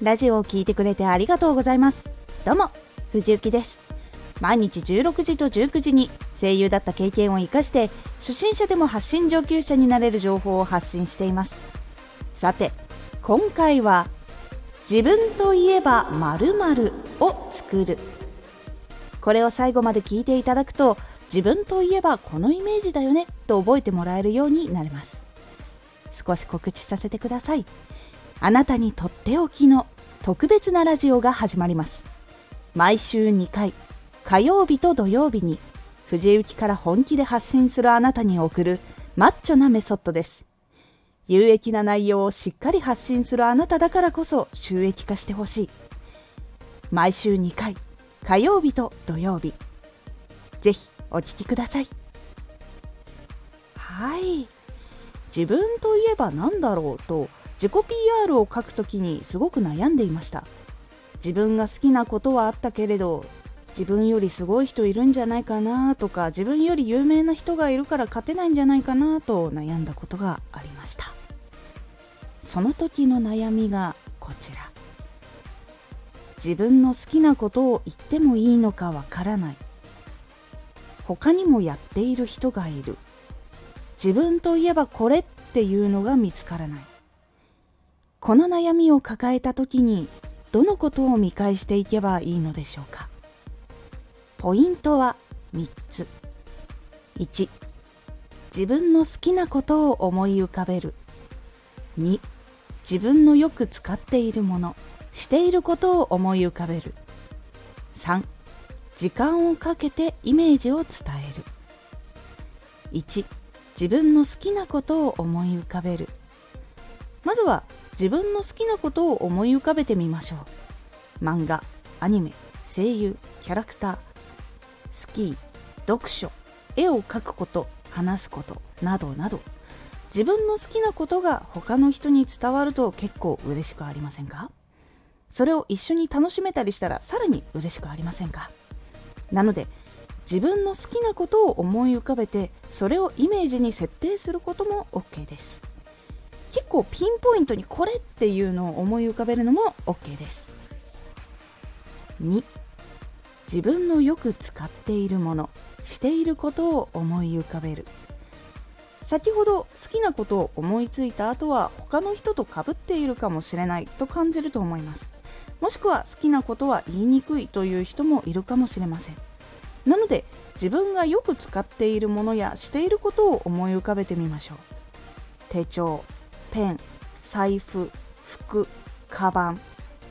ラジオを聴いてくれてありがとうございます。どうも藤幸です。毎日16時と19時に声優だった経験を生かして初心者でも発信上級者になれる情報を発信しています。さて今回は自分といえば〇〇を作る。これを最後まで聞いていただくと自分といえばこのイメージだよねと覚えてもらえるようになります。少し告知させてください。あなたにとっておきの特別なラジオが始まります。毎週2回火曜日と土曜日に藤雪から本気で発信するあなたに送るマッチョなメソッドです。有益な内容をしっかり発信するあなただからこそ収益化してほしい。毎週2回火曜日と土曜日。ぜひお聴きください。はい。自分といえば何だろうと自己 PR を書くときにすごく悩んでいました。自分が好きなことはあったけれど自分よりすごい人いるんじゃないかなとか自分より有名な人がいるから勝てないんじゃないかなと悩んだことがありました。その時の悩みがこちら。自分の好きなことを言ってもいいのかわからない。他にもやっている人がいる。自分といえばこれっていうのが見つからない。この悩みを抱えた時にどのことを見返していけばいいのでしょうか？ポイントは3つ。1自分の好きなことを思い浮かべる。2自分のよく使っているものしていることを思い浮かべる。3時間をかけてイメージを伝える。1自分の好きなことを思い浮かべる。まずは自分の好きなことを思い浮かべてみましょう。漫画アニメ声優キャラクタースキー読書絵を描くこと話すことなどなど。自分の好きなことが他の人に伝わると結構嬉しくありませんか？それを一緒に楽しめたりしたらさらに嬉しくありませんか？なので自分の好きなことを思い浮かべてそれをイメージに設定することも OK です。結構ピンポイントにこれっていうのを思い浮かべるのも OK です。2自分のよく使っているものしていることを思い浮かべる。先ほど好きなことを思いついた後は他の人と被っているかもしれないと感じると思います。もしくは好きなことは言いにくいという人もいるかもしれません。なので自分がよく使っているものやしていることを思い浮かべてみましょう。手帳。ペン財布服カバン。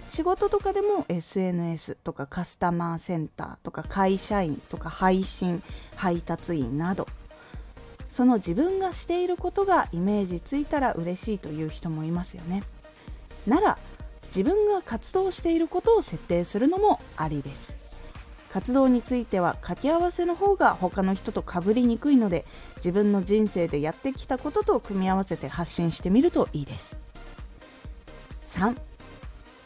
仕事とかでも SNS とかカスタマーセンターとか会社員とか配信配達員など。その自分がしていることがイメージついたら嬉しいという人もいますよね。なら自分が活動していることを設定するのもありです。活動については掛け合わせの方が他の人と被りにくいので自分の人生でやってきたことと組み合わせて発信してみるといいです。3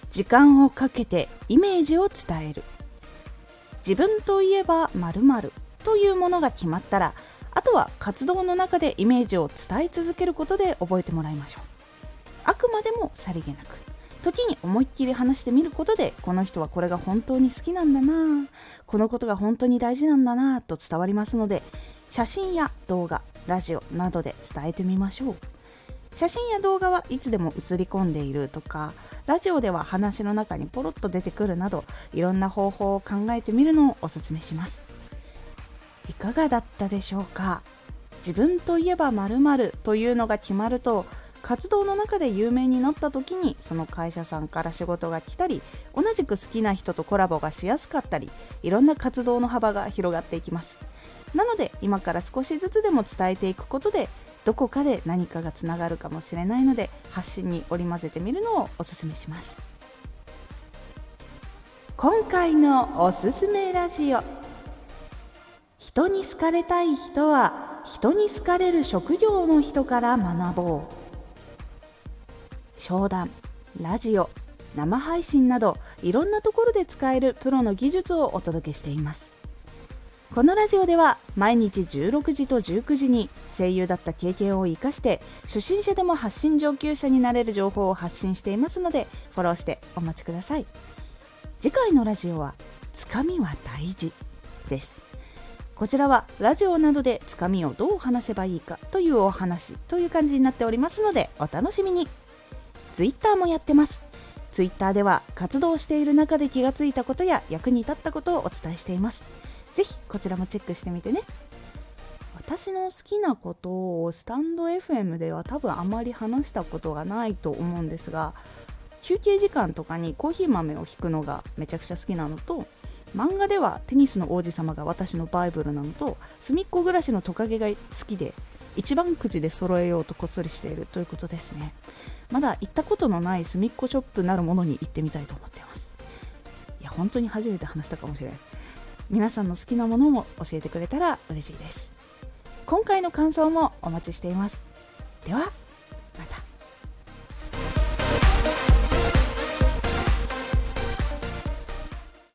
時間をかけてイメージを伝える。自分といえば〇〇というものが決まったらあとは活動の中でイメージを伝え続けることで覚えてもらいましょう。あくまでもさりげなく。時に思いっきり話してみることでこの人はこれが本当に好きなんだなこのことが本当に大事なんだなと伝わりますので写真や動画ラジオなどで伝えてみましょう。写真や動画はいつでも映り込んでいるとかラジオでは話の中にポロッと出てくるなどいろんな方法を考えてみるのをおすすめします。いかがだったでしょうか？自分といえば〇〇というのが決まると活動の中で有名になった時にその会社さんから仕事が来たり同じく好きな人とコラボがしやすかったりいろんな活動の幅が広がっていきます。なので今から少しずつでも伝えていくことでどこかで何かがつながるかもしれないので発信に織り交ぜてみるのをおすすめします。今回のおすすめラジオ。人に好かれたい人は人に好かれる職業の人から学ぼう。商談ラジオ生配信などいろんなところで使えるプロの技術をお届けしています。このラジオでは毎日16時と19時に声優だった経験を生かして初心者でも発信上級者になれる情報を発信していますのでフォローしてお待ちください。次回のラジオは「つかみは大事」です。こちらはラジオなどでつかみをどう話せばいいかというお話という感じになっておりますのでお楽しみに。Twitter もやってます。Twitter では活動している中で気がついたことや役に立ったことをお伝えしています。ぜひこちらもチェックしてみてね。私の好きなことをスタンド FM では多分あまり話したことがないと思うんですが休憩時間とかにコーヒー豆を引くのがめちゃくちゃ好きなのと漫画ではテニスの王子様が私のバイブルなのと隅っこ暮らしのトカゲが好きで一番くじで揃えようとこっそりしているということですね。まだ行ったことのない隅っこショップなるものに行ってみたいと思っています。いや本当に初めて話したかもしれない皆さんの好きなものも教えてくれたら嬉しいです。今回の感想もお待ちしています。では。